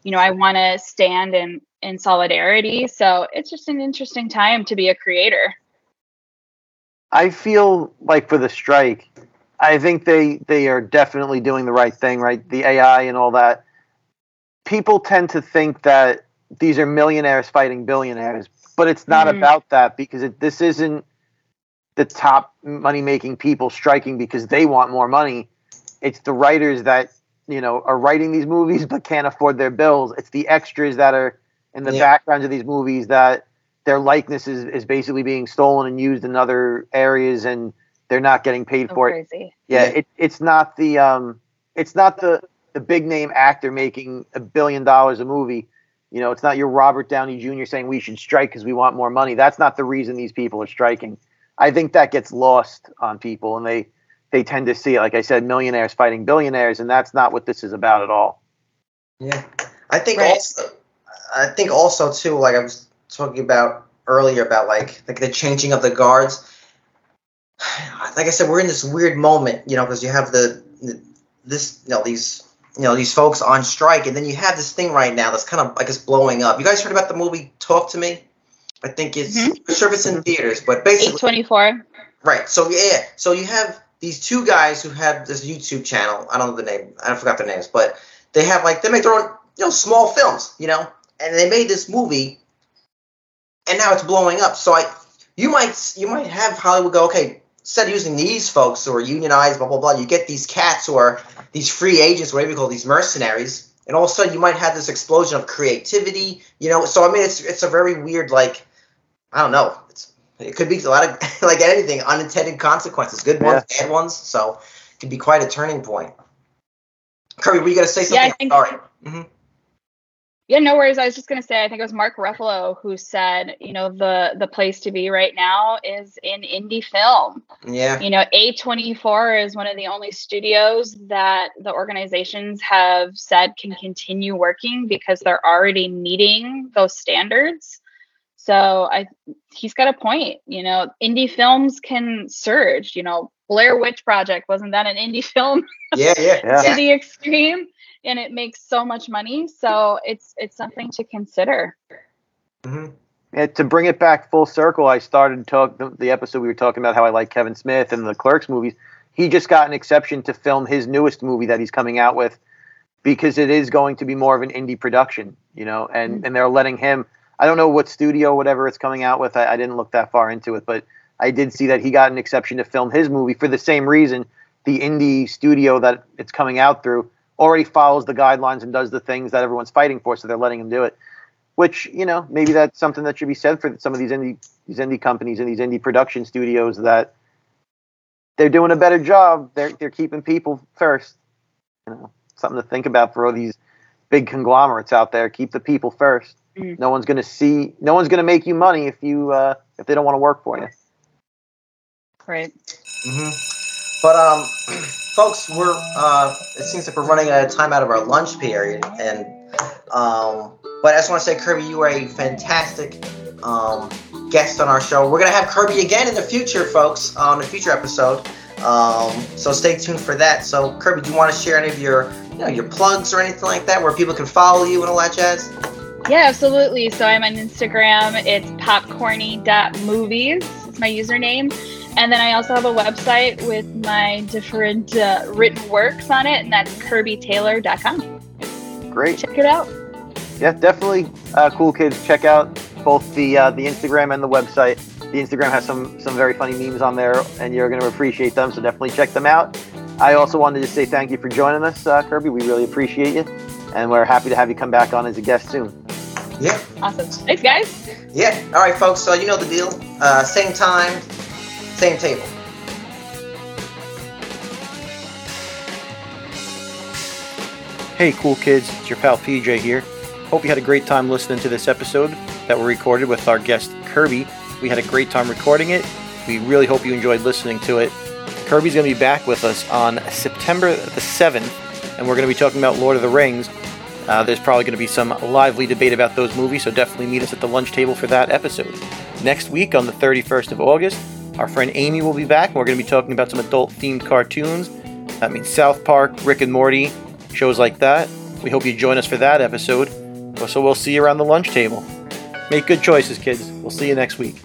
you know, I want to stand in in solidarity. So it's just an interesting time to be a creator. I feel like for the strike, I think they they are definitely doing the right thing, right? The AI and all that. People tend to think that these are millionaires fighting billionaires, but it's not Mhm. about that because it, this isn't the top money making people striking because they want more money. It's the writers that you know are writing these movies but can't afford their bills. It's the extras that are in the Yeah. backgrounds of these movies that their likeness is, is basically being stolen and used in other areas and they're not getting paid So for it. crazy. Yeah, Yeah. It, it's not the um it's not the the big name actor making a billion dollars a movie. You know, it's not your Robert Downey Jr. saying we should strike because we want more money. That's not the reason these people are striking. I think that gets lost on people and they they tend to see it, like I said, millionaires fighting billionaires, and that's not what this is about at all. Yeah, I think Right. also, I think also too, like I was talking about earlier about like like the changing of the guards. Like I said, we're in this weird moment, you know, because you have the, the this you know these you know these folks on strike, and then you have this thing right now that's kind of like it's blowing up. You guys heard about the movie Talk to Me? I think it's Mhm. I'm sure it's in theaters, but basically A24. Right. So yeah. So you have these two guys who have this YouTube channel. I don't know the name. I forgot their names, but they have like they make their own you know small films, you know, and they made this movie, and now it's blowing up. So I, you might you might have Hollywood go okay. Instead of using these folks who are unionized, blah blah blah, you get these cats who are these free agents, whatever you call these mercenaries, and all of a sudden you might have this explosion of creativity, you know. So I mean, it's it's a very weird like, I don't know. It's it could be a lot of like anything, unintended consequences, good ones, bad ones. So it could be quite a turning point. Kirby, were you gonna say something? Yeah, I think- Sorry. hmm Yeah, no worries. I was just gonna say, I think it was Mark Ruffalo who said, you know, the the place to be right now is in indie film. Yeah. You know, A24 is one of the only studios that the organizations have said can continue working because they're already meeting those standards. So I he's got a point, you know, indie films can surge, you know, Blair Witch Project wasn't that an indie film Yeah, yeah, Yeah. to the extreme and it makes so much money, so it's it's something to consider. hmm Yeah, to bring it back full circle, I started talk the, the episode we were talking about how I like Kevin Smith and the Clerks movies. He just got an exception to film his newest movie that he's coming out with because it is going to be more of an indie production, you know, and and they're letting him. I don't know what studio, whatever it's coming out with. I, I didn't look that far into it, but I did see that he got an exception to film his movie for the same reason. The indie studio that it's coming out through already follows the guidelines and does the things that everyone's fighting for, so they're letting him do it which you know maybe that's something that should be said for some of these indie these indie companies and these indie production studios that they're doing a better job. They're they're keeping people first. You know, something to think about for all these big conglomerates out there. Keep the people first. Mm. No one's going to see. No one's going to make you money if you uh, if they don't want to work for you. Right. hmm But um, folks, we're uh, it seems like we're running out of time out of our lunch period, and um, but I just want to say, Kirby, you are a fantastic um, guest on our show. We're gonna have Kirby again in the future, folks, on a future episode. Um, so stay tuned for that. So Kirby, do you want to share any of your you know your plugs or anything like that, where people can follow you and all that jazz? Yeah, absolutely. So I'm on Instagram. It's popcorny.movies. It's my username. And then I also have a website with my different uh, written works on it, and that's kirbytaylor.com. Great. Check it out. Yeah, definitely. Uh, cool kids. Check out both the uh, the Instagram and the website. The Instagram has some some very funny memes on there, and you're going to appreciate them. So definitely check them out. I also wanted to say thank you for joining us, uh, Kirby. We really appreciate you, and we're happy to have you come back on as a guest soon. Yeah. Awesome. Thanks, guys. Yeah. All right, folks. So you know the deal. Uh, same time, same table. Hey, cool kids, it's your pal PJ here. Hope you had a great time listening to this episode that we recorded with our guest Kirby. We had a great time recording it. We really hope you enjoyed listening to it. Kirby's going to be back with us on September the 7th, and we're going to be talking about Lord of the Rings. Uh, there's probably going to be some lively debate about those movies, so definitely meet us at the lunch table for that episode. Next week, on the 31st of August, our friend Amy will be back, and we're going to be talking about some adult themed cartoons. That means South Park, Rick and Morty, shows like that. We hope you join us for that episode. So we'll see you around the lunch table. Make good choices, kids. We'll see you next week.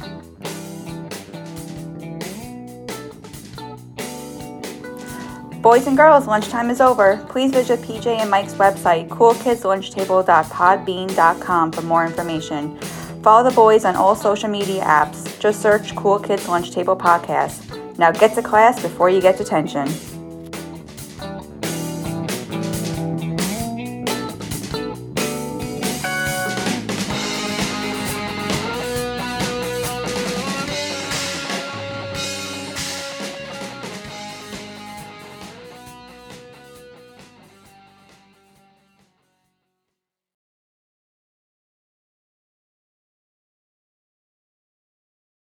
Boys and girls, lunchtime is over. Please visit PJ and Mike's website, coolkidslunchtable.podbean.com for more information. Follow the boys on all social media apps. Just search Cool Kids Lunch Table Podcast. Now get to class before you get detention.